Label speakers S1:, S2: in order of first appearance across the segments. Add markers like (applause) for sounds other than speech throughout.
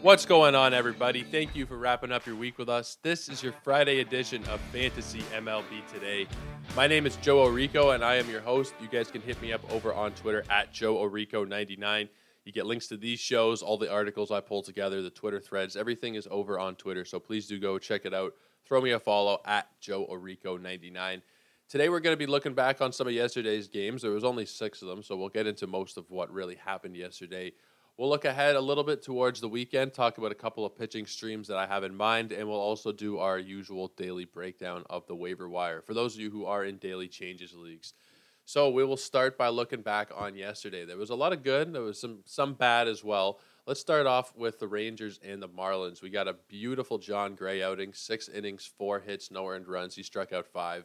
S1: What's going on, everybody? Thank you for wrapping up your week with us. This is your Friday edition of Fantasy MLB Today. My name is Joe Orico, and I am your host. You guys can hit me up over on Twitter at Joe Orico99. You get links to these shows, all the articles I pull together, the Twitter threads. Everything is over on Twitter, so please do go check it out. Throw me a follow at Joe Orico99. Today we're going to be looking back on some of yesterday's games. There was only six of them, so we'll get into most of what really happened yesterday. We'll look ahead a little bit towards the weekend, talk about a couple of pitching streams that I have in mind, and we'll also do our usual daily breakdown of the waiver wire for those of you who are in daily changes leagues. So we will start by looking back on yesterday. There was a lot of good, there was some some bad as well. Let's start off with the Rangers and the Marlins. We got a beautiful Jon Gray outing, six innings, four hits, no earned runs. He struck out five.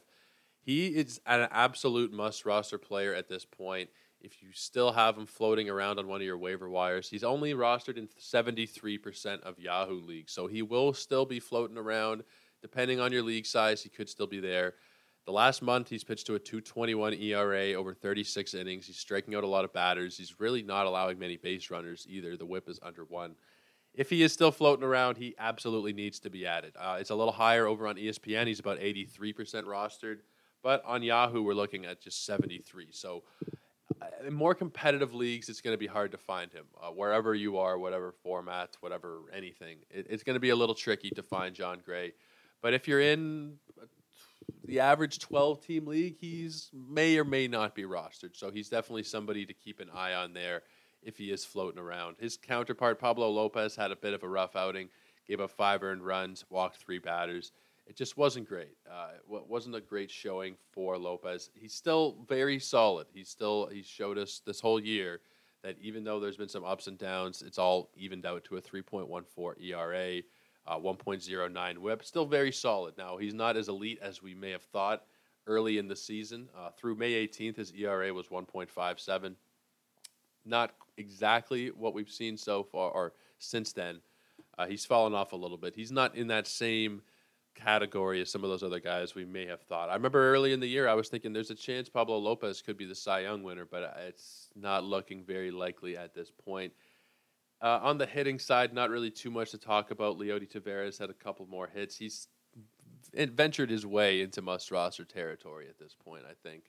S1: He is an absolute must roster player at this point. If you still have him floating around on one of your waiver wires, he's only rostered in 73% of Yahoo leagues. So he will still be floating around. Depending on your league size, he could still be there. The last month, he's pitched to a 221 ERA over 36 innings. He's striking out a lot of batters. He's really not allowing many base runners either. The whip is under one. If he is still floating around, he absolutely needs to be added. Uh, it's a little higher over on ESPN. He's about 83% rostered. But on Yahoo, we're looking at just 73. So more competitive leagues, it's going to be hard to find him. Uh, wherever you are, whatever format, whatever anything, it, it's going to be a little tricky to find Jon Gray. But if you're in the average 12 team league, he's may or may not be rostered. So he's definitely somebody to keep an eye on there if he is floating around. His counterpart, Pablo Lopez, had a bit of a rough outing, gave up five earned runs, walked three batters. It just wasn't great. Uh, it wasn't a great showing for Lopez. He's still very solid. He's still he showed us this whole year that even though there's been some ups and downs, it's all evened out to a 3.14 ERA uh, 1.09 whip. Still very solid. Now, he's not as elite as we may have thought early in the season. Uh, through May 18th, his ERA was 1.57. Not exactly what we've seen so far or since then. Uh, he's fallen off a little bit. He's not in that same category as some of those other guys we may have thought. I remember early in the year, I was thinking there's a chance Pablo Lopez could be the Cy Young winner, but it's not looking very likely at this point. Uh, on the hitting side, not really too much to talk about. Leody Taveras had a couple more hits. He's ventured his way into must roster territory at this point. I think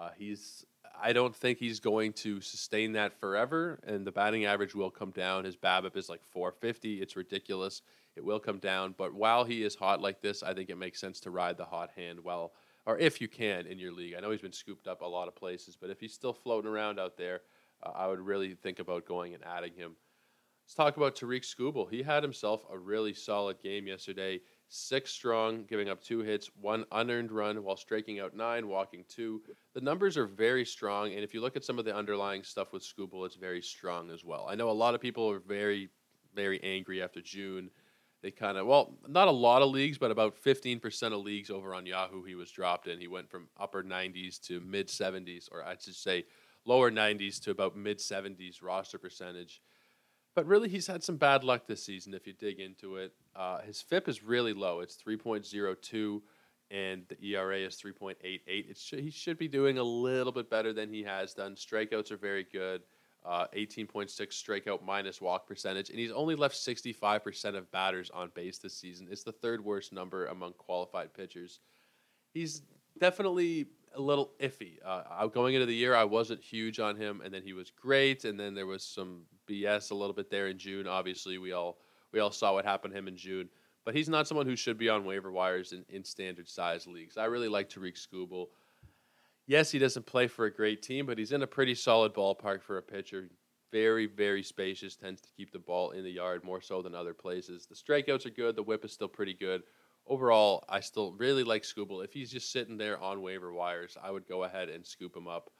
S1: uh, he's. I don't think he's going to sustain that forever, and the batting average will come down. His BABIP is like 450. It's ridiculous. It will come down, but while he is hot like this, I think it makes sense to ride the hot hand well, or if you can in your league. I know he's been scooped up a lot of places, but if he's still floating around out there, uh, I would really think about going and adding him. Let's talk about Tarik Skubal. He had himself a really solid game yesterday. Six strong, giving up two hits, one unearned run while striking out nine, walking two. The numbers are very strong, and if you look at some of the underlying stuff with Skubal, it's very strong as well. I know a lot of people are very, very angry after June. They kind of, well, not a lot of leagues, but about 15% of leagues over on Yahoo he was dropped in. He went from upper 90s to mid 70s, or I should say lower 90s to about mid 70s roster percentage. But really, he's had some bad luck this season if you dig into it. Uh, his FIP is really low. It's 3.02, and the ERA is 3.88. It sh- he should be doing a little bit better than he has done. Strikeouts are very good. Uh, 18.6 strikeout minus walk percentage, and he's only left 65% of batters on base this season. It's the third worst number among qualified pitchers. He's definitely a little iffy. Uh, going into the year, I wasn't huge on him, and then he was great, and then there was some BS a little bit there in June. Obviously, we all we all saw what happened to him in June, but he's not someone who should be on waiver wires in, in standard size leagues. I really like Tarik Skubal. Yes, he doesn't play for a great team, but he's in a pretty solid ballpark for a pitcher. Very, very spacious, tends to keep the ball in the yard more so than other places. The strikeouts are good. The whip is still pretty good overall, I still really like Skubal. If he's just sitting there on waiver wires, I would go ahead and scoop him up.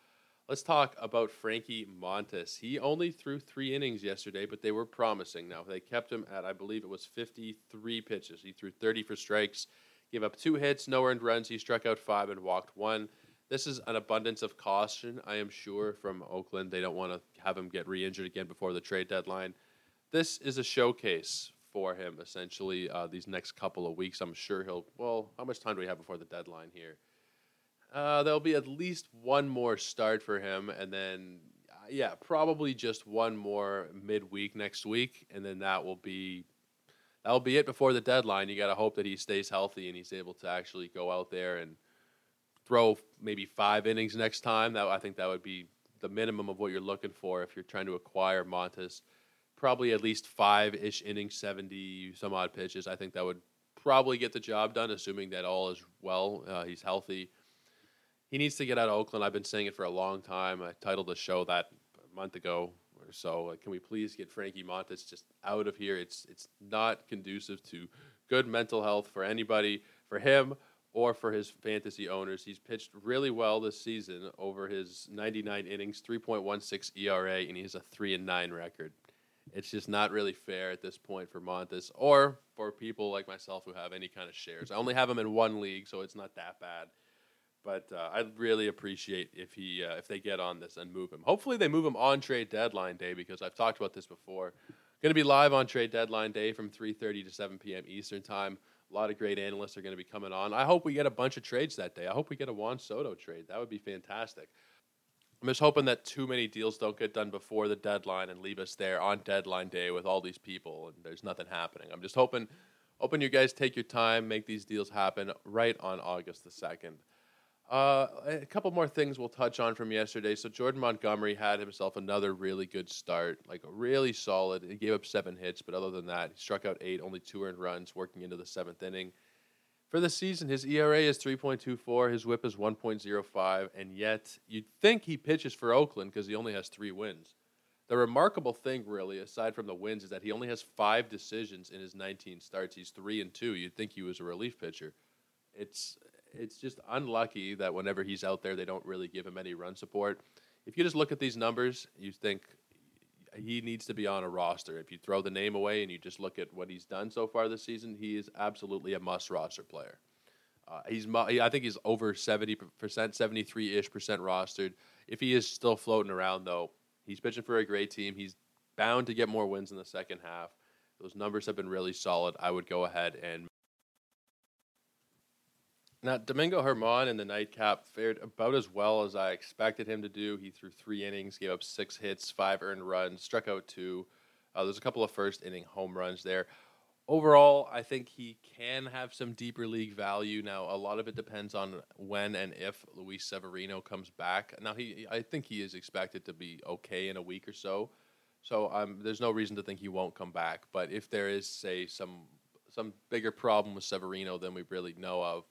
S1: Let's talk about Frankie Montas. He only threw three innings yesterday, but they were promising. Now, they kept him at, I believe it was 53 pitches. He threw 30 for strikes, gave up two hits, no earned runs. He struck out five and walked one. This is an abundance of caution, I am sure, from Oakland. They don't want to have him get re injured again before the trade deadline. This is a showcase for him essentially uh, these next couple of weeks. I'm sure he'll. Well, how much time do we have before the deadline here? Uh, there'll be at least one more start for him, and then yeah, probably just one more midweek next week, and then that will be that'll be it before the deadline. You got to hope that he stays healthy and he's able to actually go out there and throw maybe five innings next time. That I think that would be the minimum of what you're looking for if you're trying to acquire Montas. Probably at least five ish innings, seventy some odd pitches. I think that would probably get the job done, assuming that all is well. Uh, he's healthy he needs to get out of Oakland. I've been saying it for a long time. I titled the show that a month ago or so. Like, can we please get Frankie Montas just out of here? It's it's not conducive to good mental health for anybody, for him or for his fantasy owners. He's pitched really well this season over his 99 innings, 3.16 ERA, and he has a three and nine record. It's just not really fair at this point for Montas or for people like myself who have any kind of shares. I only have him in one league, so it's not that bad. But uh, I'd really appreciate if he uh, if they get on this and move him. Hopefully they move him on trade deadline day because I've talked about this before. Going to be live on trade deadline day from 3:30 to 7 p.m. Eastern time. A lot of great analysts are going to be coming on. I hope we get a bunch of trades that day. I hope we get a Juan Soto trade. That would be fantastic. I'm just hoping that too many deals don't get done before the deadline and leave us there on deadline day with all these people and there's nothing happening. I'm just hoping hoping you guys take your time, make these deals happen right on August the 2nd. Uh, a couple more things we'll touch on from yesterday. So Jordan Montgomery had himself another really good start, like a really solid. He gave up seven hits, but other than that, he struck out eight, only two earned runs, working into the seventh inning. For the season, his ERA is 3.24, his WHIP is 1.05, and yet you'd think he pitches for Oakland because he only has three wins. The remarkable thing, really, aside from the wins, is that he only has five decisions in his 19 starts. He's three and two. You'd think he was a relief pitcher. It's it's just unlucky that whenever he's out there, they don't really give him any run support. If you just look at these numbers, you think he needs to be on a roster. If you throw the name away and you just look at what he's done so far this season, he is absolutely a must roster player. Uh, he's I think he's over seventy percent, seventy three ish percent rostered. If he is still floating around though, he's pitching for a great team. He's bound to get more wins in the second half. Those numbers have been really solid. I would go ahead and now, Domingo Germán in the nightcap fared about as well as I expected him to do. He threw three innings, gave up six hits, five earned runs, struck out two. Uh, there's a couple of first inning home runs there. Overall, I think he can have some deeper league value. Now, a lot of it depends on when and if Luis Severino comes back. Now, he I think he is expected to be okay in a week or so. So um, there's no reason to think he won't come back. But if there is, say, some some bigger problem with Severino than we really know of,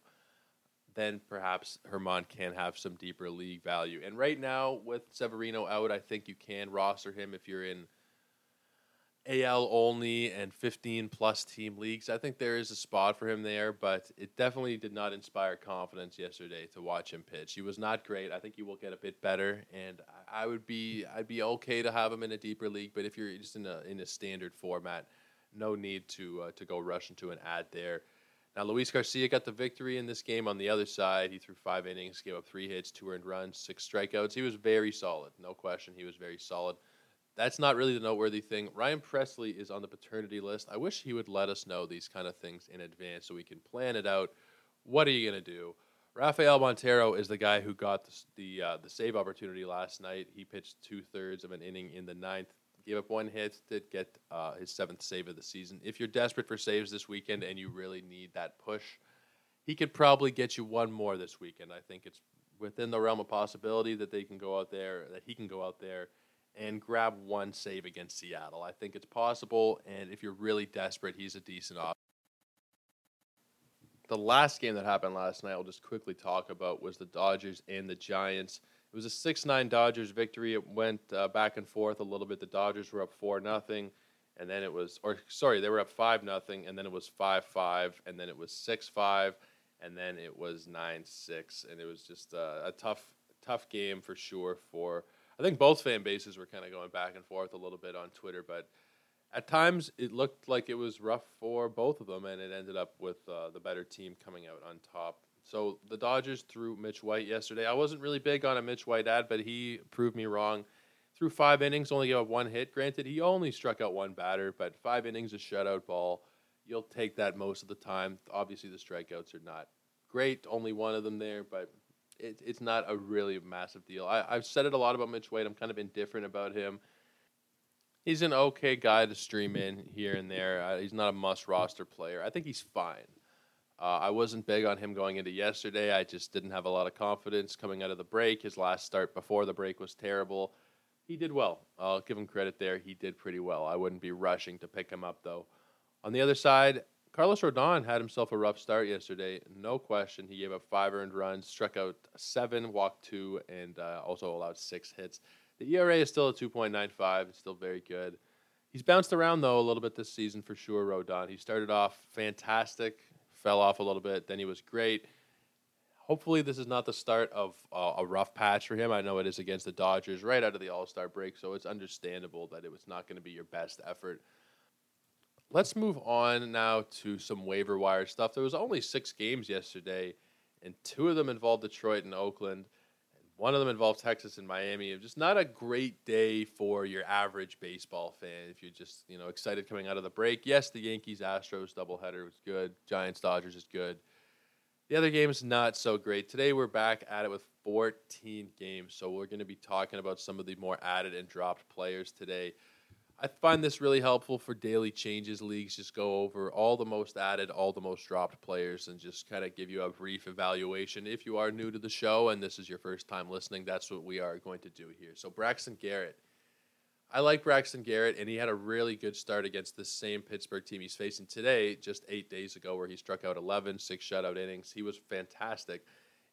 S1: then perhaps Germán can have some deeper league value. And right now, with Severino out, I think you can roster him if you're in AL only and 15 plus team leagues. I think there is a spot for him there, but it definitely did not inspire confidence yesterday to watch him pitch. He was not great. I think he will get a bit better, and I would be I'd be okay to have him in a deeper league. But if you're just in a in a standard format, no need to uh, to go rush into an ad there. Now, Luis Garcia got the victory in this game on the other side. He threw five innings, gave up three hits, two earned runs, six strikeouts. He was very solid. No question. He was very solid. That's not really the noteworthy thing. Ryan Pressly is on the paternity list. I wish he would let us know these kind of things in advance so we can plan it out. What are you going to do? Rafael Montero is the guy who got the the, uh, the save opportunity last night. He pitched two thirds of an inning in the ninth gave up one hit to get uh, his seventh save of the season. If you're desperate for saves this weekend and you really need that push, he could probably get you one more this weekend. I think it's within the realm of possibility that they can go out there, that he can go out there and grab one save against Seattle. I think it's possible, and if you're really desperate, he's a decent option. The last game that happened last night, I'll just quickly talk about, was the Dodgers and the Giants. It was a six nine Dodgers victory. It went uh, back and forth a little bit. The Dodgers were up four nothing, and then it was or sorry they were up five nothing, and then it was five five, and then it was six five, and then it was nine six, and it was just uh, a tough tough game for sure. For I think both fan bases were kind of going back and forth a little bit on Twitter, but at times it looked like it was rough for both of them, and it ended up with uh, the better team coming out on top. So the Dodgers threw Mitch White yesterday. I wasn't really big on a Mitch White ad, but he proved me wrong. Through five innings, only gave up one hit. Granted, he only struck out one batter, but five innings of shutout ball. You'll take that most of the time. Obviously, the strikeouts are not great. Only one of them there, but it, it's not a really massive deal. I, I've said it a lot about Mitch White. I'm kind of indifferent about him. He's an okay guy to stream in here and there. Uh, he's not a must roster player. I think he's fine. Uh, I wasn't big on him going into yesterday. I just didn't have a lot of confidence coming out of the break. His last start before the break was terrible. He did well. I'll give him credit there. He did pretty well. I wouldn't be rushing to pick him up, though. On the other side, Carlos Rodon had himself a rough start yesterday. No question. He gave up five earned runs, struck out seven, walked two, and uh, also allowed six hits. The ERA is still at 2.95. It's still very good. He's bounced around, though, a little bit this season for sure, Rodon. He started off fantastic fell off a little bit. Then he was great. Hopefully, this is not the start of uh, a rough patch for him. I know it is against the Dodgers right out of the All Star break, so it's understandable that it was not going to be your best effort. Let's move on now to some waiver wire stuff. There was only six games yesterday, and two of them involved Detroit and Oakland. One of them involved Texas and Miami. Just not a great day for your average baseball fan. If you're just you know excited coming out of the break, yes, the Yankees Astros doubleheader was good. Giants Dodgers is good. The other games not so great. Today we're back at it with 14 games, so we're going to be talking about some of the more added and dropped players today. I find this really helpful for daily changes leagues. Just go over all the most added, all the most dropped players, and just kind of give you a brief evaluation. If you are new to the show and this is your first time listening, that's what we are going to do here. So, Braxton Garrett. I like Braxton Garrett, and he had a really good start against the same Pittsburgh team he's facing today, just eight days ago, where he struck out 11, six shutout innings. He was fantastic.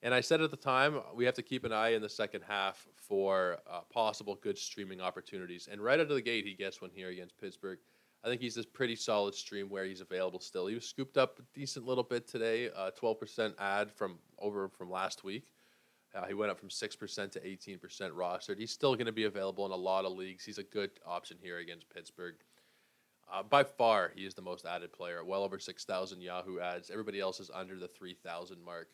S1: And I said at the time, we have to keep an eye in the second half for uh, possible good streaming opportunities. And right out of the gate, he gets one here against Pittsburgh. I think he's a pretty solid stream where he's available still. He was scooped up a decent little bit today, uh, 12% ad from over from last week. Uh, he went up from 6% to 18% rostered. He's still going to be available in a lot of leagues. He's a good option here against Pittsburgh. Uh, by far, he is the most added player, well over 6,000 Yahoo ads. Everybody else is under the 3,000 mark.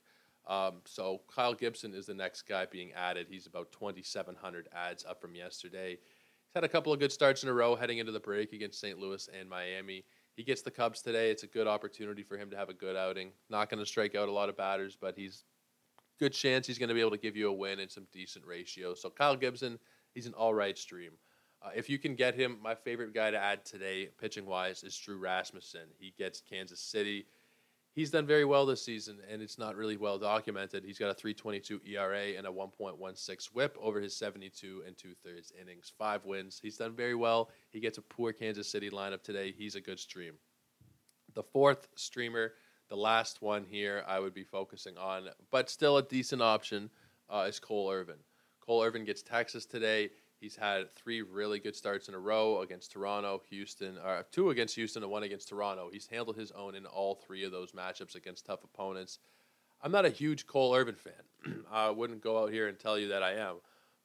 S1: Um, so Kyle Gibson is the next guy being added. He's about 2,700 ads up from yesterday. He's had a couple of good starts in a row heading into the break against St. Louis and Miami. He gets the Cubs today. It's a good opportunity for him to have a good outing. Not going to strike out a lot of batters, but he's good chance he's going to be able to give you a win and some decent ratios. So Kyle Gibson, he's an all right stream. Uh, if you can get him, my favorite guy to add today, pitching wise, is Drew Rasmussen. He gets Kansas City he's done very well this season, and it's not really well documented. He's got a 3.22 ERA and a 1.16 WHIP over his 72 and two thirds innings, five wins. He's done very well. He gets a poor Kansas City lineup today. He's a good stream. The fourth streamer, the last one here, I would be focusing on, but still a decent option, uh, is Cole Irvin. Cole Irvin gets Texas today. He's had three really good starts in a row against Toronto, Houston, or two against Houston and one against Toronto. He's handled his own in all three of those matchups against tough opponents. I'm not a huge Cole Irvin fan. (clears throat) I wouldn't go out here and tell you that I am,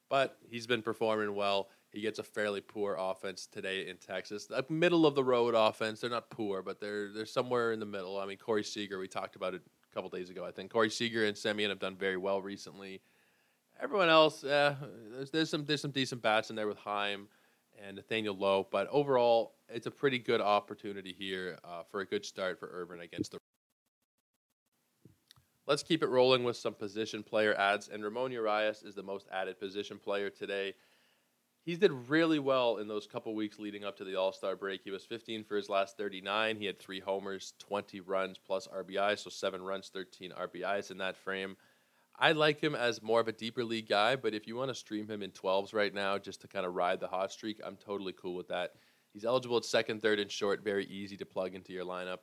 S1: but he's been performing well. He gets a fairly poor offense today in Texas. A middle of the road offense. They're not poor, but they're they're somewhere in the middle. I mean, Corey Seager, we talked about it a couple days ago. I think Corey Seager and Semien have done very well recently. Everyone else, yeah, there's, there's some there's some decent bats in there with Heim and Nathaniel Lowe, but overall, it's a pretty good opportunity here uh, for a good start for Irvin against the. Let's keep it rolling with some position player ads, and Ramon Urias is the most added position player today. He did really well in those couple weeks leading up to the All Star break. He was 15 for his last 39. He had three homers, 20 runs plus RBI, so seven runs, 13 RBIs in that frame. I like him as more of a deeper league guy, but if you want to stream him in 12s right now just to kind of ride the hot streak, I'm totally cool with that. He's eligible at second, third, and short, very easy to plug into your lineup.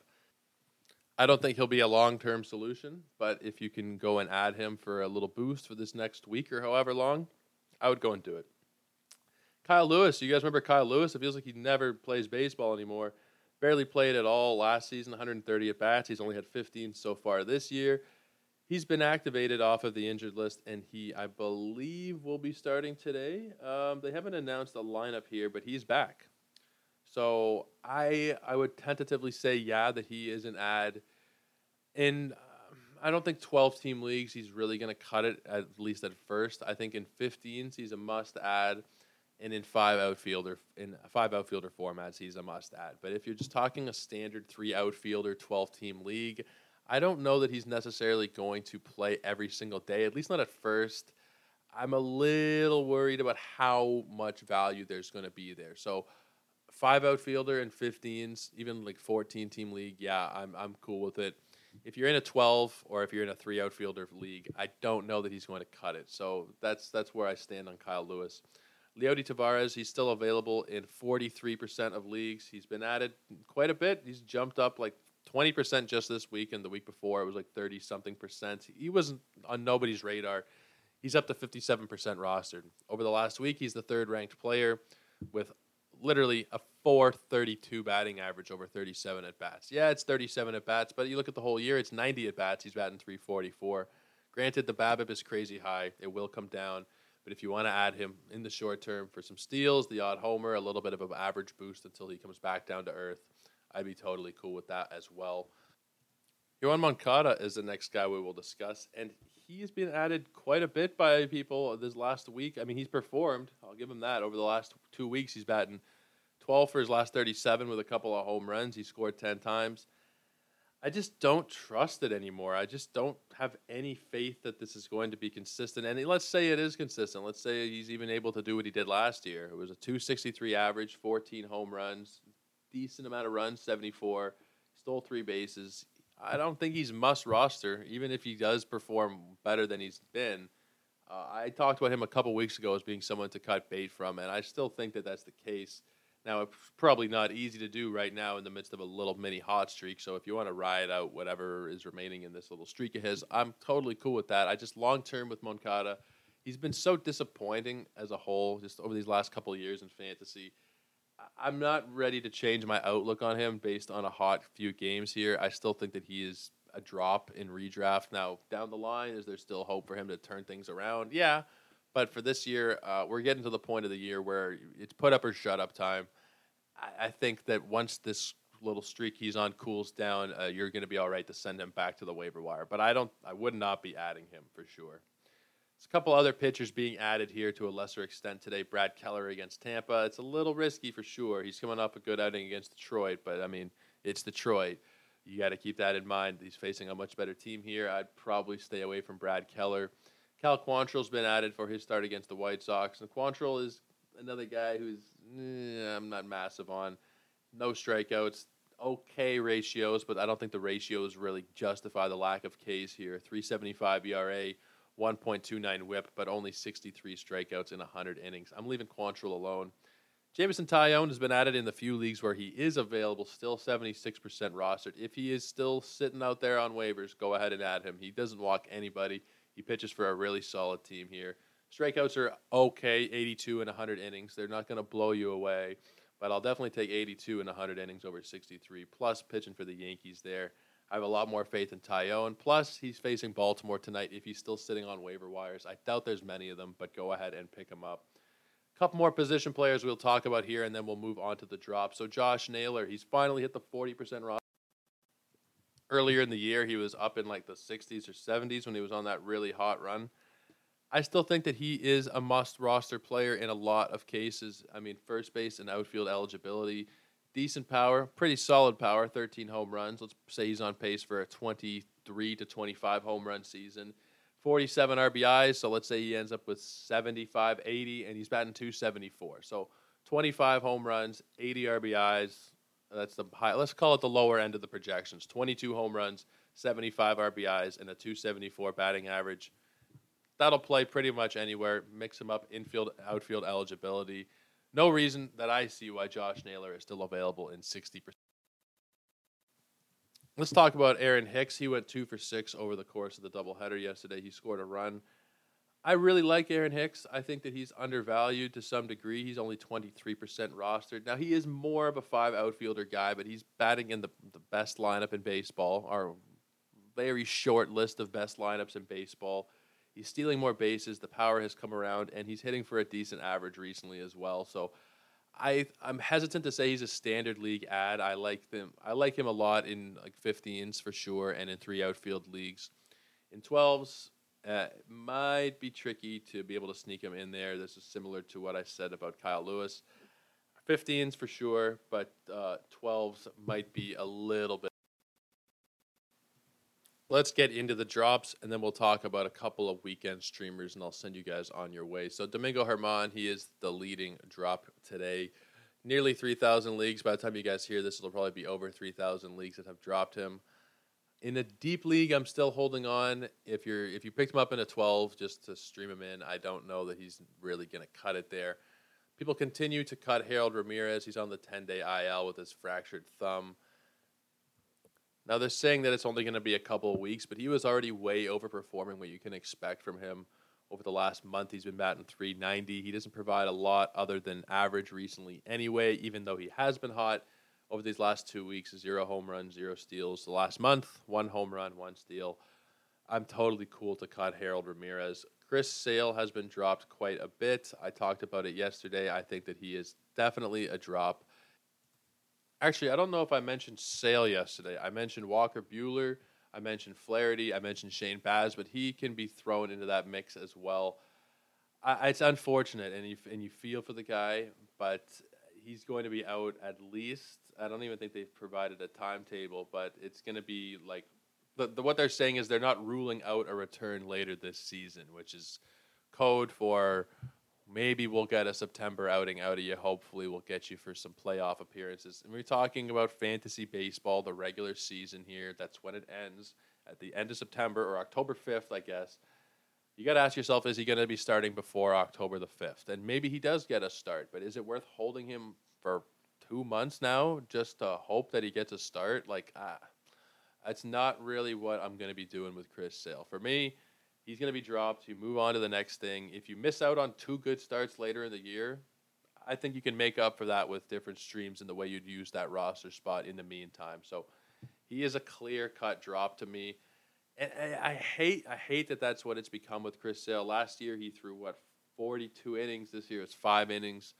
S1: I don't think he'll be a long term solution, but if you can go and add him for a little boost for this next week or however long, I would go and do it. Kyle Lewis, you guys remember Kyle Lewis? It feels like he never plays baseball anymore. Barely played at all last season, 130 at bats. He's only had 15 so far this year he's been activated off of the injured list, and he, I believe, will be starting today. Um, they haven't announced a lineup here, but he's back. So I I would tentatively say yeah that he is an ad. In uh, I don't think 12 team leagues he's really going to cut it at least at first. I think in 15s he's a must add, and in five outfielder in five outfielder formats he's a must add. But if you're just talking a standard three outfielder 12 team league, I don't know that he's necessarily going to play every single day, at least not at first. I'm a little worried about how much value there's going to be there. So, five outfielder and 15s, even like 14 team league, yeah, I'm I'm cool with it. If you're in a 12 or if you're in a three outfielder league, I don't know that he's going to cut it. So that's that's where I stand on Kyle Lewis. Leody Taveras, he's still available in 43% of leagues. He's been added quite a bit. He's jumped up like 20% just this week, and the week before it was like 30 something percent. He wasn't on nobody's radar. He's up to 57% rostered. Over the last week, he's the third ranked player with literally a 432 batting average over 37 at bats. Yeah, it's 37 at bats, but you look at the whole year, it's 90 at bats. He's batting 344. Granted, the BABIP is crazy high. It will come down. But if you want to add him in the short term for some steals, the odd homer, a little bit of an average boost until he comes back down to earth, I'd be totally cool with that as well. Yoan Moncada is the next guy we will discuss, and he's been added quite a bit by people this last week. I mean, he's performed. I'll give him that. Over the last two weeks, he's batting 12 for his last 37 with a couple of home runs. He scored 10 times. I just don't trust it anymore. I just don't have any faith that this is going to be consistent. And let's say it is consistent. Let's say he's even able to do what he did last year. It was a 263 average, 14 home runs, decent amount of runs, 74, stole three bases. I don't think he's must roster, even if he does perform better than he's been. Uh, I talked about him a couple weeks ago as being someone to cut bait from, and I still think that that's the case. Now, it's probably not easy to do right now in the midst of a little mini hot streak. So, if you want to ride out whatever is remaining in this little streak of his, I'm totally cool with that. I just long term with Moncada, he's been so disappointing as a whole just over these last couple years in fantasy. I'm not ready to change my outlook on him based on a hot few games here. I still think that he is a drop in redraft. Now, down the line, is there still hope for him to turn things around? Yeah. But for this year, uh, we're getting to the point of the year where it's put up or shut up time. I, I think that once this little streak he's on cools down, uh, you're going to be all right to send him back to the waiver wire. But I don't, I would not be adding him for sure. There's a couple other pitchers being added here to a lesser extent today. Brad Keller against Tampa. It's a little risky for sure. He's coming off a good outing against Detroit, but I mean, it's Detroit. You got to keep that in mind. He's facing a much better team here. I'd probably stay away from Brad Keller. Cal Quantrill's been added for his start against the White Sox, and Quantrill is another guy who's eh, I'm not massive on. No strikeouts, okay ratios, but I don't think the ratios really justify the lack of Ks here. 375 ERA, 1.29 WHIP, but only 63 strikeouts in 100 innings. I'm leaving Quantrill alone. Jameson Taillon has been added in the few leagues where he is available, still 76% rostered. If he is still sitting out there on waivers, go ahead and add him. He doesn't walk anybody. He pitches for a really solid team here. Strikeouts are okay, 82 in 100 innings. They're not going to blow you away, but I'll definitely take 82 in 100 innings over 63. Plus, pitching for the Yankees there. I have a lot more faith in Taillon. Plus, he's facing Baltimore tonight if he's still sitting on waiver wires. I doubt there's many of them, but go ahead and pick him up. A couple more position players we'll talk about here, and then we'll move on to the drop. So, Josh Naylor, he's finally hit the 40% roster earlier in the year, he was up in like the 60s or 70s when he was on that really hot run. I still think that he is a must roster player in a lot of cases. I mean, first base and outfield eligibility, decent power, pretty solid power, 13 home runs. Let's say he's on pace for a 23 to 25 home run season. 47 RBIs, so let's say he ends up with 75, 80, and he's batting 274. So 25 home runs, 80 RBIs, that's the high. Let's call it the lower end of the projections. 22 home runs, 75 RBIs, and a 274 batting average. That'll play pretty much anywhere. Mix him up, infield, outfield eligibility. No reason that I see why Josh Naylor is still available in 60%. Let's talk about Aaron Hicks. He went two for six over the course of the doubleheader yesterday. He scored a run. I really like Aaron Hicks. I think that he's undervalued to some degree. He's only 23% rostered. Now, he is more of a five outfielder guy, but he's batting in the, the best lineup in baseball, our very short list of best lineups in baseball. He's stealing more bases. The power has come around, and he's hitting for a decent average recently as well. So I, I'm hesitant to say he's a standard league ad. I like them. I like him a lot in like 15s for sure, and in three outfield leagues. In 12s, uh, might be tricky to be able to sneak him in there. This is similar to what I said about Kyle Lewis. 15s for sure, but uh, 12s might be a little bit. Let's get into the drops and then we'll talk about a couple of weekend streamers and I'll send you guys on your way. So Domingo Germán, he is the leading drop today. Nearly 3,000 leagues. By the time you guys hear this, it'll probably be over 3,000 leagues that have dropped him. In a deep league, I'm still holding on. If you're if you picked him up in a 12 just to stream him in, I don't know that he's really going to cut it there. People continue to cut Harold Ramirez. He's on the 10-day IL with his fractured thumb. Now they're saying that it's only going to be a couple of weeks, but he was already way overperforming what you can expect from him over the last month. He's been batting 390. He doesn't provide a lot other than average recently anyway, even though he has been hot over these last two weeks. Zero home runs, zero steals. The last month, one home run, one steal. I'm totally cool to cut Harold Ramirez. Chris Sale has been dropped quite a bit. I talked about it yesterday. I think that he is definitely a drop. Actually, I don't know if I mentioned Sale yesterday. I mentioned Walker Buehler. I mentioned Flaherty. I mentioned Shane Baz, but he can be thrown into that mix as well. I, it's unfortunate, and you and you feel for the guy, but he's going to be out at least. I don't even think they've provided a timetable, but it's going to be like the, the what they're saying is they're not ruling out a return later this season, which is code for maybe we'll get a September outing out of you. Hopefully, we'll get you for some playoff appearances. And we're talking about fantasy baseball, the regular season here. That's when it ends at the end of September or October 5th, I guess. You got to ask yourself is he going to be starting before October the 5th? And maybe he does get a start, but is it worth holding him for two months now just to hope that he gets a start? Like, ah, that's not really what I'm going to be doing with Chris Sale. For me, He's going to be dropped. You move on to the next thing. If you miss out on two good starts later in the year, I think you can make up for that with different streams and the way you'd use that roster spot in the meantime. So he is a clear cut drop to me. And I hate I hate that that's what it's become with Chris Sale. Last year he threw what 42 innings. This year it's five innings.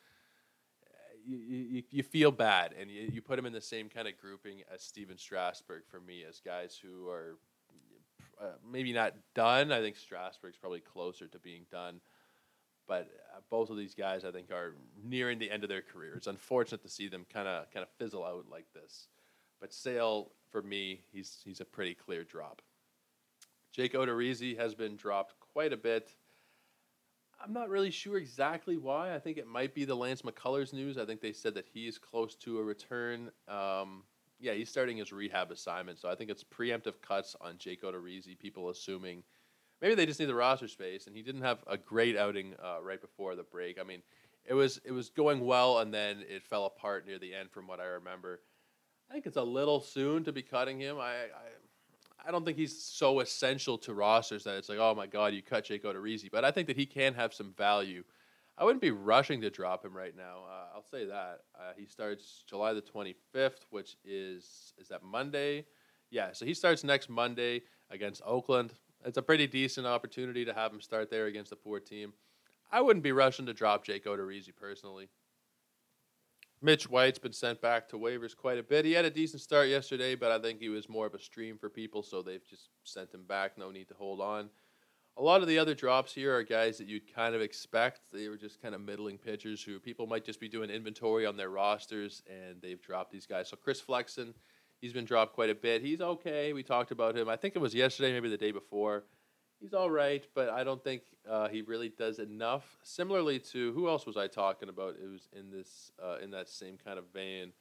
S1: You, you, you feel bad, and you, you put him in the same kind of grouping as Stephen Strasburg for me, as guys who are uh, maybe not done. I think Strasburg's probably closer to being done. But uh, both of these guys, I think, are nearing the end of their career. It's unfortunate to see them kind of kind of fizzle out like this. But Sale, for me, he's he's a pretty clear drop. Jake Odorizzi has been dropped quite a bit. I'm not really sure exactly why. I think it might be the Lance McCullers news. I think they said that he is close to a return. Um, yeah, he's starting his rehab assignment. So I think it's preemptive cuts on Jake Odorizzi. People assuming maybe they just need the roster space, and he didn't have a great outing uh, right before the break. I mean, it was it was going well, and then it fell apart near the end, from what I remember. I think it's a little soon to be cutting him. I, I, I don't think he's so essential to rosters that it's like, oh my god, you cut Jake Odorizzi. But I think that he can have some value I wouldn't be rushing to drop him right now. Uh, I'll say that uh, he starts July the 25th, which is is that Monday? Yeah, so he starts next Monday against Oakland. It's a pretty decent opportunity to have him start there against a poor team. I wouldn't be rushing to drop Jake Odorizzi personally. Mitch White's been sent back to waivers quite a bit. He had a decent start yesterday, but I think he was more of a stream for people, so they've just sent him back. No need to hold on. A lot of the other drops here are guys that you'd kind of expect. They were just kind of middling pitchers who people might just be doing inventory on their rosters, and they've dropped these guys. So Chris Flexen, he's been dropped quite a bit. He's okay. We talked about him. I think it was yesterday, maybe the day before. He's all right, but I don't think uh, he really does enough. Similarly to who else was I talking about? It was in this uh, in that same kind of vein.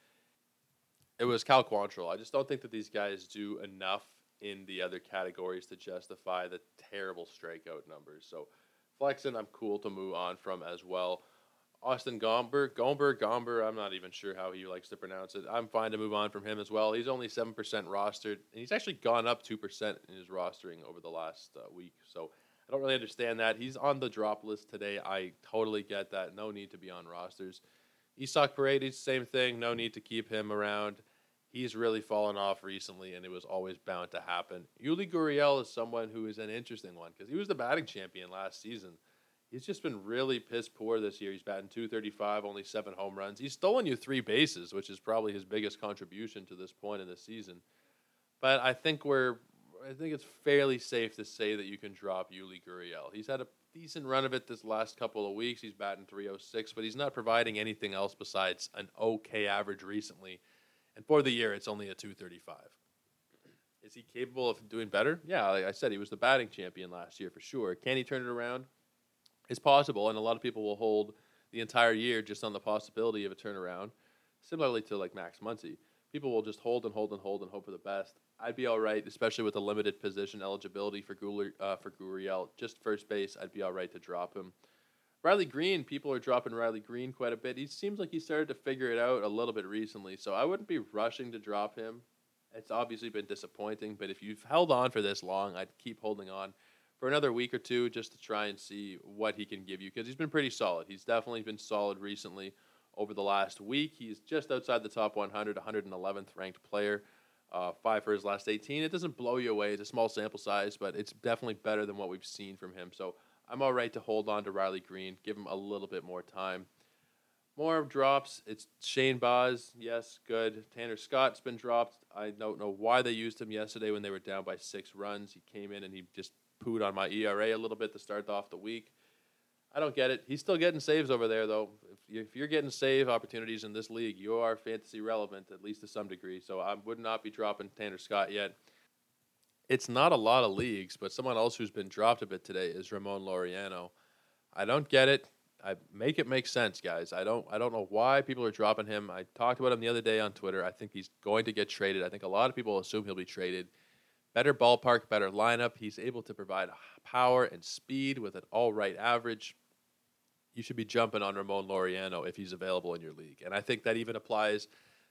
S1: It was Cal Quantrill. I just don't think that these guys do enough in the other categories to justify the terrible strikeout numbers. So Flexen, I'm cool to move on from as well. Austin Gomber, Gomber, Gomber, I'm not even sure how he likes to pronounce it. I'm fine to move on from him as well. He's only 7% rostered, and he's actually gone up 2% in his rostering over the last uh, week. So I don't really understand that. He's on the drop list today. I totally get that. No need to be on rosters. Isaac Paredes, same thing. No need to keep him around he's really fallen off recently, and it was always bound to happen. Yuli Gurriel is someone who is an interesting one because he was the batting champion last season. He's just been really piss poor this year. He's batting 235, only seven home runs. He's stolen you three bases, which is probably his biggest contribution to this point in the season. But I think we're, I think it's fairly safe to say that you can drop Yuli Gurriel. He's had a decent run of it this last couple of weeks. He's batting 306, but he's not providing anything else besides an okay average recently and for the year, it's only a 235. Is he capable of doing better? Yeah, like I said, he was the batting champion last year for sure. Can he turn it around? It's possible, and a lot of people will hold the entire year just on the possibility of a turnaround. Similarly to like Max Muncy, people will just hold and hold and hold and hope for the best. I'd be all right, especially with the limited position eligibility for Gul- uh, for Gurriel. Just first base, I'd be all right to drop him. Riley Greene, people are dropping Riley Greene quite a bit. He seems like he started to figure it out a little bit recently, so I wouldn't be rushing to drop him. It's obviously been disappointing, but if you've held on for this long, I'd keep holding on for another week or two just to try and see what he can give you because he's been pretty solid. He's definitely been solid recently over the last week. He's just outside the top 100, 111th ranked player. Uh, five for his last 18. It doesn't blow you away. It's a small sample size, but it's definitely better than what we've seen from him. So I'm all right to hold on to Riley Greene, give him a little bit more time. More drops. It's Shane Baz. Yes, good. Tanner Scott's been dropped. I don't know why they used him yesterday when they were down by six runs. He came in and he just pooed on my ERA a little bit to start off the week. I don't get it. He's still getting saves over there, though. If you're getting save opportunities in this league, you are fantasy relevant, at least to some degree. So I would not be dropping Tanner Scott yet. It's not a lot of leagues, but someone else who's been dropped a bit today is Ramon Laureano. I don't get it. I make it make sense, guys. I don't I don't know why people are dropping him. I talked about him the other day on Twitter. I think he's going to get traded. I think a lot of people assume he'll be traded. Better ballpark, better lineup. He's able to provide power and speed with an all right average. You should be jumping on Ramon Laureano if he's available in your league. And I think that even applies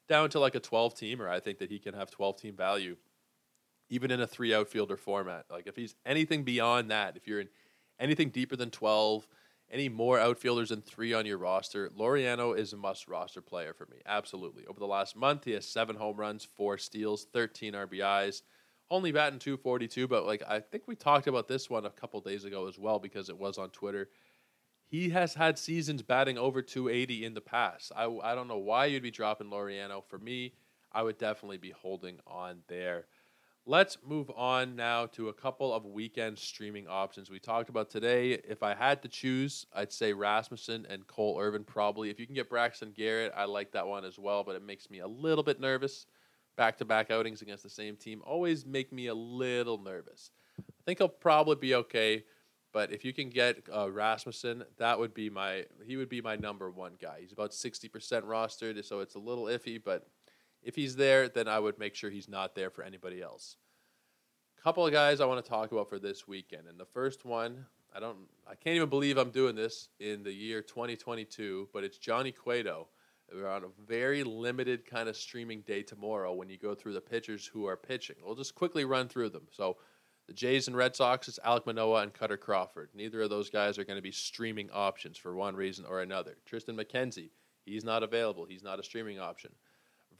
S1: down to like a 12 team, or I think that he can have 12 team value even in a three outfielder format. Like if he's anything beyond that, if you're in anything deeper than 12, any more outfielders than three on your roster, Laureano is a must roster player for me. Absolutely. Over the last month, he has seven home runs, four steals, 13 RBIs, only batting 242. But like I think we talked about this one a couple days ago as well because it was on Twitter. He has had seasons batting over 280 in the past. I, I don't know why you'd be dropping Laureano. For me, I would definitely be holding on there. Let's move on now to a couple of weekend streaming options. We talked about today. If I had to choose, I'd say Rasmussen and Cole Irvin probably. If you can get Braxton Garrett, I like that one as well, but it makes me a little bit nervous. Back to back outings against the same team always make me a little nervous. I think he'll probably be okay, but if you can get uh, Rasmussen, that would be my he would be my number one guy. He's about sixty percent rostered, so it's a little iffy, but if he's there, then I would make sure he's not there for anybody else. Couple of guys I want to talk about for this weekend, and the first one I don't I can't even believe I'm doing this in the year 2022, but it's Johnny Cueto. We're on a very limited kind of streaming day tomorrow when you go through the pitchers who are pitching. We'll just quickly run through them. So the Jays and Red Sox it's Alek Manoah and Kutter Crawford. Neither of those guys are going to be streaming options for one reason or another. Triston McKenzie, he's not available. He's not a streaming option.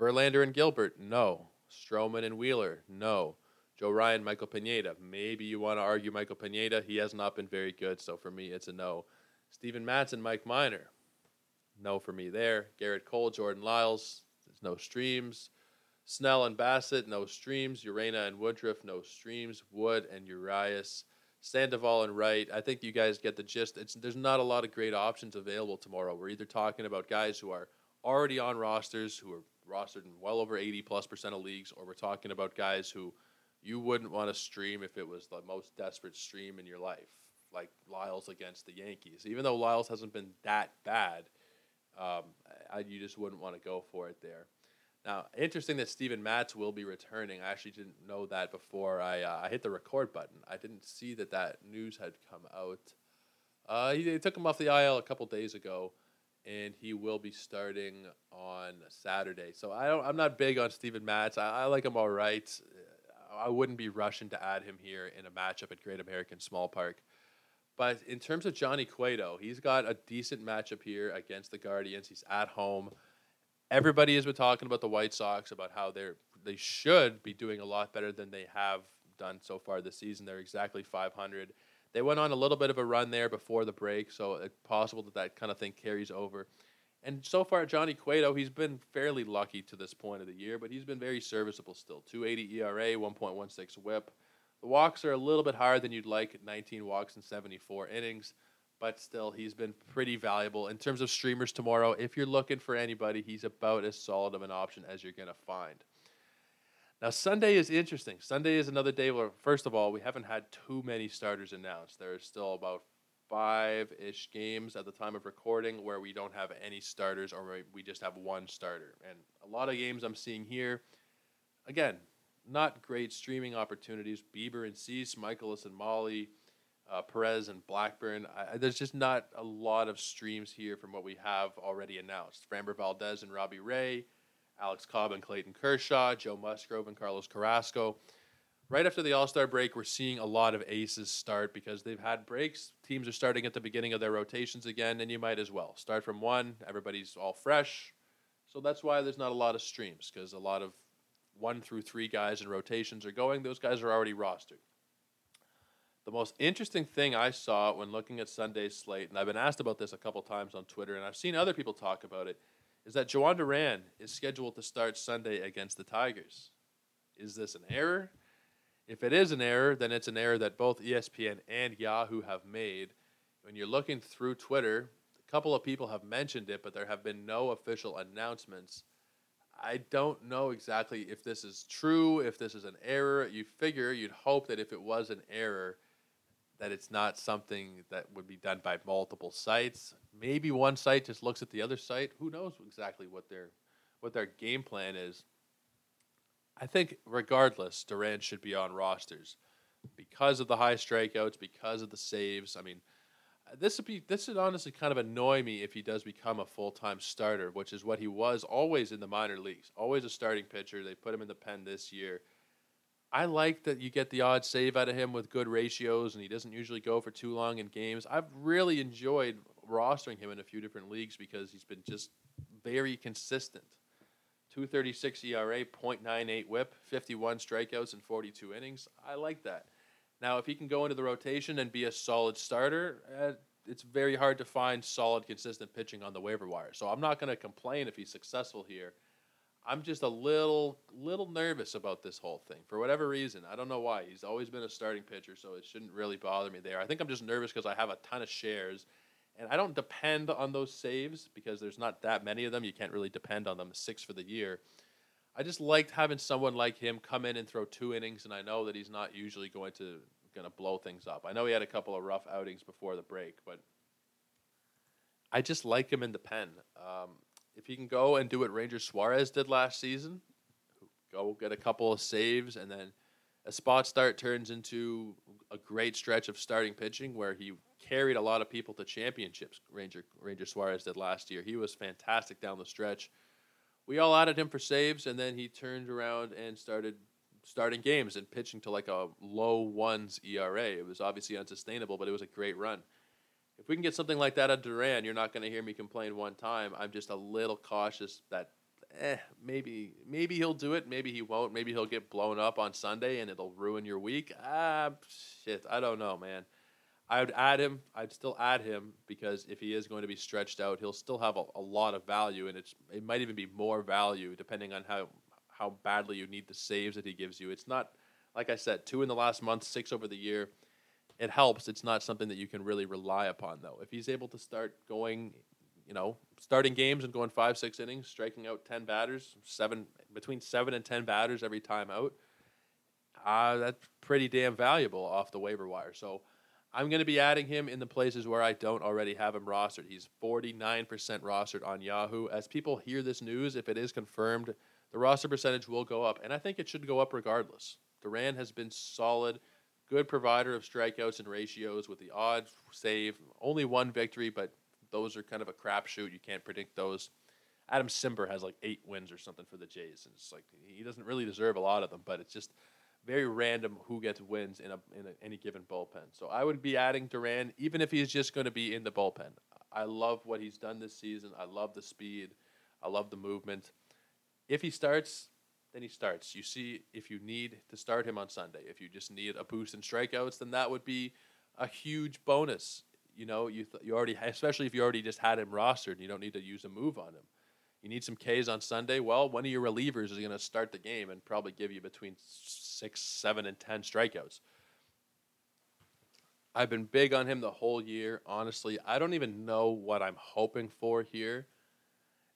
S1: Verlander and Gilbert, no. Stroman and Wheeler, no. Joe Ryan, Michael Pineda, maybe you want to argue Michael Pineda. He has not been very good, so for me, it's a no. Steven Matz and Mike Minor, no for me there. Gerrit Cole, Jordan Lyles, there's no streams. Snell and Bassitt, no streams. Urena and Woodruff, no streams. Wood and Urias. Sandoval and Wright. I think you guys get the gist. It's, there's not a lot of great options available tomorrow. We're either talking about guys who are already on rosters, who are rostered in well over 80 plus percent of leagues, or we're talking about guys who you wouldn't want to stream if it was the most desperate stream in your life, like Lyles against the Yankees. Even though Lyles hasn't been that bad, um, I, you just wouldn't want to go for it there. Now, interesting that Steven Matz will be returning. I actually didn't know that before I, uh, I hit the record button. I didn't see that that news had come out. Uh, he, they took him off the IL a couple days ago and he will be starting on Saturday. So I don't, I'm not big on Steven Matz. I, I like him all right. I wouldn't be rushing to add him here in a matchup at Great American Small Park. But in terms of Johnny Cueto, he's got a decent matchup here against the Guardians. He's at home. Everybody has been talking about the White Sox about how they're they should be doing a lot better than they have done so far this season. They're exactly 500. They went on a little bit of a run there before the break, so it's possible that that kind of thing carries over. And so far, Johnny Cueto, he's been fairly lucky to this point of the year, but he's been very serviceable still. 280 ERA, 1.16 whip. The walks are a little bit higher than you'd like 19 walks in 74 innings, but still, he's been pretty valuable. In terms of streamers tomorrow, if you're looking for anybody, he's about as solid of an option as you're going to find. Now, Sunday is interesting. Sunday is another day where, first of all, we haven't had too many starters announced. There are still about five ish games at the time of recording where we don't have any starters or we just have one starter. And a lot of games I'm seeing here, again, not great streaming opportunities. Bieber and Cease, Michaelis and Molly, uh, Perez and Blackburn. I, there's just not a lot of streams here from what we have already announced. Framber Valdez and Robbie Ray, Alex Cobb and Clayton Kershaw, Joe Musgrove and Carlos Carrasco. Right after the All Star break, we're seeing a lot of aces start because they've had breaks. Teams are starting at the beginning of their rotations again, and you might as well start from one. Everybody's all fresh. So that's why there's not a lot of streams because a lot of one through three guys in rotations are going. Those guys are already rostered. The most interesting thing I saw when looking at Sunday's slate, and I've been asked about this a couple times on Twitter, and I've seen other people talk about it, is that Jhoan Duran is scheduled to start Sunday against the Tigers. Is this an error? If it is an error, then it's an error that both ESPN and Yahoo have made. When you're looking through Twitter, a couple of people have mentioned it, but there have been no official announcements. I don't know exactly if this is true, if this is an error. You figure, you'd hope that if it was an error, that it's not something that would be done by multiple sites. Maybe one site just looks at the other site. Who knows exactly what their what their game plan is. I think regardless, Duran should be on rosters because of the high strikeouts, because of the saves. I mean, this would be this would honestly kind of annoy me if he does become a full time starter, which is what he was always in the minor leagues, always a starting pitcher. They put him in the pen this year. I like that you get the odd save out of him with good ratios, and he doesn't usually go for too long in games. I've really enjoyed rostering him in a few different leagues because he's been just very consistent. 236 ERA, 0.98 whip, 51 strikeouts in 42 innings. I like that. Now, if he can go into the rotation and be a solid starter, uh, it's very hard to find solid, consistent pitching on the waiver wire. So I'm not going to complain if he's successful here. I'm just a little little nervous about this whole thing for whatever reason. I don't know why. He's always been a starting pitcher, so it shouldn't really bother me there. I think I'm just nervous because I have a ton of shares, and I don't depend on those saves because there's not that many of them. You can't really depend on them. Six for the year. I just liked having someone like him come in and throw two innings, and I know that he's not usually going to going to blow things up. I know he had a couple of rough outings before the break, but I just like him in the pen. Um, if he can go and do what Ranger Suarez did last season, go get a couple of saves, and then a spot start turns into a great stretch of starting pitching where he carried a lot of people to championships. Ranger Ranger Suarez did last year. He was fantastic down the stretch. We all added him for saves, and then he turned around and started starting games and pitching to like a low ones ERA. It was obviously unsustainable, but it was a great run if we can get something like that at Duran, you're not going to hear me complain one time. I'm just a little cautious that eh, maybe maybe he'll do it, maybe he won't. Maybe he'll get blown up on Sunday and it'll ruin your week. Ah, shit, I don't know, man. I would add him. I'd still add him because if he is going to be stretched out, he'll still have a, a lot of value, and it's it might even be more value depending on how how badly you need the saves that he gives you. It's not like I said, two in the last month, six over the year it helps. It's not something that you can really rely upon, though. If he's able to start going, you know, starting games and going five, six innings, striking out ten batters, seven between seven and ten batters every time out, uh, that's pretty damn valuable off the waiver wire. So I'm going to be adding him in the places where I don't already have him rostered. He's 49% rostered on Yahoo. As people hear this news, if it is confirmed, the roster percentage will go up, and I think it should go up regardless. Duran has been solid good provider of strikeouts and ratios with the odd save. Only one victory, but those are kind of a crapshoot. You can't predict those. Adam Cimber has like eight wins or something for the Jays, and it's like he doesn't really deserve a lot of them, but it's just very random who gets wins in a in a, any given bullpen. So I would be adding Duran, even if he's just going to be in the bullpen. I love what he's done this season. I love the speed. I love the movement. If he starts, then he starts. You see, if you need to start him on Sunday, if you just need a boost in strikeouts, then that would be a huge bonus. You know, you th- you already, especially if you already just had him rostered, and you don't need to use a move on him. You need some Ks on Sunday. Well, one of your relievers is going to start the game and probably give you between six, seven, and ten strikeouts. I've been big on him the whole year. Honestly, I don't even know what I'm hoping for here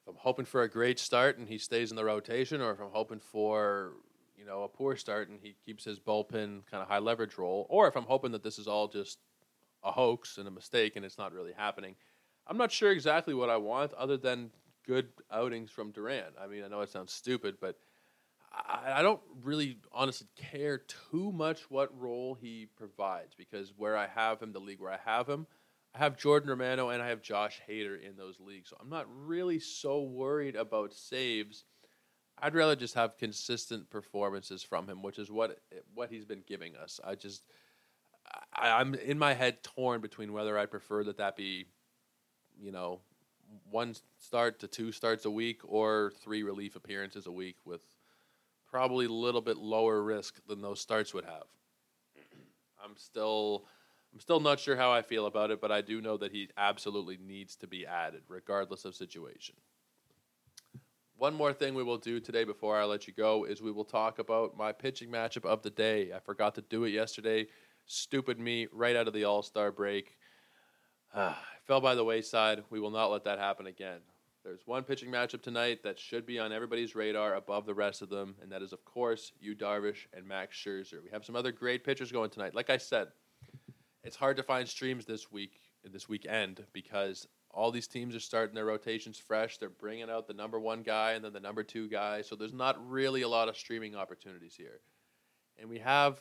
S1: if I'm hoping for a great start and he stays in the rotation, or if I'm hoping for you know, a poor start and he keeps his bullpen kind of high leverage role, or if I'm hoping that this is all just a hoax and a mistake and it's not really happening. I'm not sure exactly what I want other than good outings from Duran. I mean, I know it sounds stupid, but I don't really honestly care too much what role he provides because where I have him, the league where I have him, I have Jordan Romano and I have Josh Hader in those leagues. So I'm not really so worried about saves. I'd rather just have consistent performances from him, which is what what he's been giving us. I just I, am in my head torn between whether I prefer that that be, you know, one start to two starts a week or three relief appearances a week with probably a little bit lower risk than those starts would have. (clears throat) I'm still I'm still not sure how I feel about it, but I do know that he absolutely needs to be added, regardless of situation. One more thing we will do today before I let you go is we will talk about my pitching matchup of the day. I forgot to do it yesterday. Stupid me right out of the All Star break. (sighs) Uh, fell by the wayside. We will not let that happen again. There's one pitching matchup tonight that should be on everybody's radar above the rest of them, and that is, of course, Yu Darvish and Max Scherzer. We have some other great pitchers going tonight. Like I said, it's hard to find streams this week, this weekend, because all these teams are starting their rotations fresh. They're bringing out the number one guy and then the number two guy. So there's not really a lot of streaming opportunities here. And we have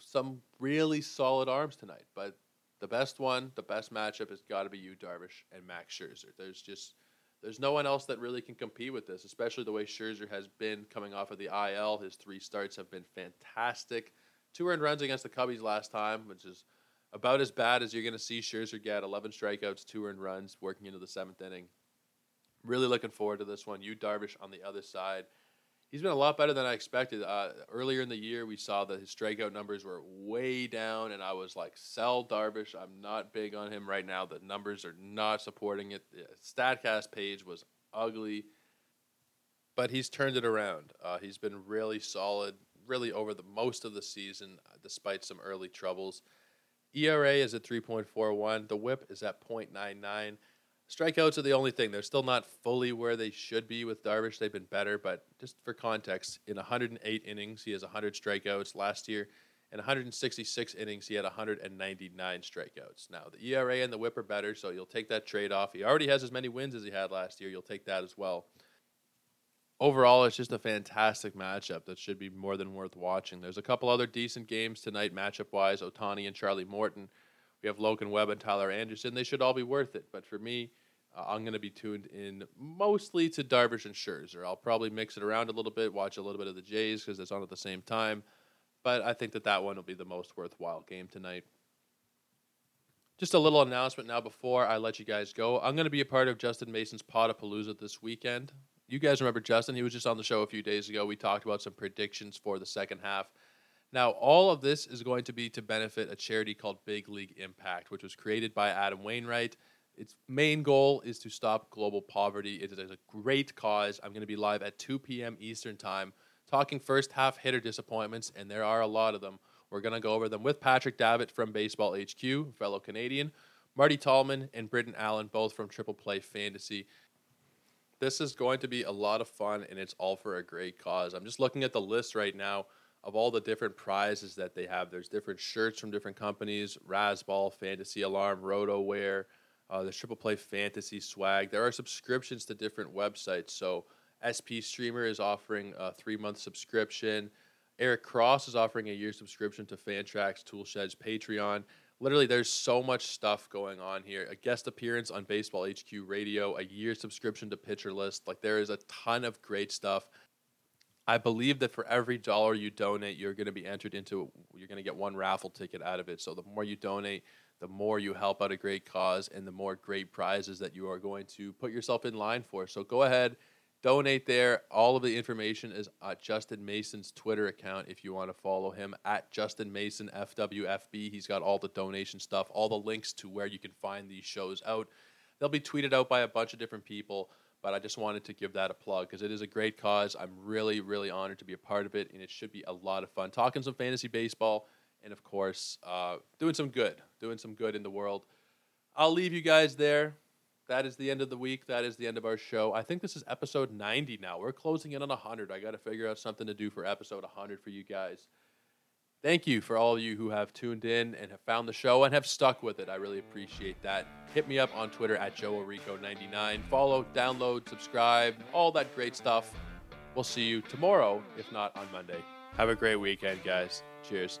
S1: some really solid arms tonight, but the best one, the best matchup has got to be Yu, Darvish and Max Scherzer. There's just there's no one else that really can compete with this, especially the way Scherzer has been coming off of the IL. His three starts have been fantastic. Two earned runs against the Cubbies last time, which is about as bad as you're going to see Scherzer get. 11 strikeouts, two earned runs, working into the seventh inning. Really looking forward to this one. Yu Darvish on the other side. He's been a lot better than I expected. Uh, earlier in the year, we saw that his strikeout numbers were way down, and I was like, sell Darvish. I'm not big on him right now. The numbers are not supporting it. The StatCast page was ugly, but he's turned it around. Uh, he's been really solid, really over the most of the season, despite some early troubles. ERA is at 3.41. The whip is at 0.99. Strikeouts are the only thing. They're still not fully where they should be with Darvish. They've been better, but just for context, in 108 innings, he has 100 strikeouts. Last year, in 166 innings, he had 199 strikeouts. Now, the ERA and the whip are better, so you'll take that trade off. He already has as many wins as he had last year. You'll take that as well overall, it's just a fantastic matchup that should be more than worth watching. There's a couple other decent games tonight, matchup wise. Ohtani and Charlie Morton. We have Logan Webb and Tyler Anderson. They should all be worth it. But for me, uh, I'm going to be tuned in mostly to Darvish and Scherzer. I'll probably mix it around a little bit, watch a little bit of the Jays because it's on at the same time. But I think that that one will be the most worthwhile game tonight. Just a little announcement now before I let you guys go. I'm going to be a part of Justin Mason's Podapalooza this weekend you guys remember Justin? He was just on the show a few days ago. We talked about some predictions for the second half. Now, all of this is going to be to benefit a charity called Big League Impact, which was created by Adam Wainwright. Its main goal is to stop global poverty. It is a great cause. I'm going to be live at 2 p.m. Eastern Time talking first half hitter disappointments, and there are a lot of them. We're going to go over them with Patrick Davitt from Baseball HQ, fellow Canadian, Marty Tallman, and Britton Allen, both from Triple Play Fantasy. This is going to be a lot of fun, and it's all for a great cause. I'm just looking at the list right now of all the different prizes that they have. There's different shirts from different companies: Razzball, Fantasy Alarm, RotoWire. Uh, there's Triple Play Fantasy swag. There are subscriptions to different websites. So SP Streamer is offering a three month subscription. Eric Cross is offering a year subscription to Fantrax, Toolshed's Patreon literally there's so much stuff going on here. A guest appearance on baseball hq radio a year subscription to pitcher list like there is a ton of great stuff. I believe that for every dollar you donate you're going to be entered into you're going to get one raffle ticket out of it. So the more you donate the more you help out a great cause and the more great prizes that you are going to put yourself in line for. So go ahead donate there. All of the information is at Justin Mason's Twitter account if you want to follow him at Justin Mason FWFB. He's got all the donation stuff, all the links to where you can find these shows out. They'll be tweeted out by a bunch of different people, but I just wanted to give that a plug because it is a great cause. I'm really, really honored to be a part of it, and it should be a lot of fun. Talking some fantasy baseball, and of course, uh, doing some good, doing some good in the world. I'll leave you guys there. That is the end of the week. That is the end of our show. I think this is episode 90 now. We're closing in on 100. I got to figure out something to do for episode 100 for you guys. Thank you for all of you who have tuned in and have found the show and have stuck with it. I really appreciate that. Hit me up on Twitter at JoeOrico99. Follow, download, subscribe, all that great stuff. We'll see you tomorrow, if not on Monday. Have a great weekend, guys. Cheers.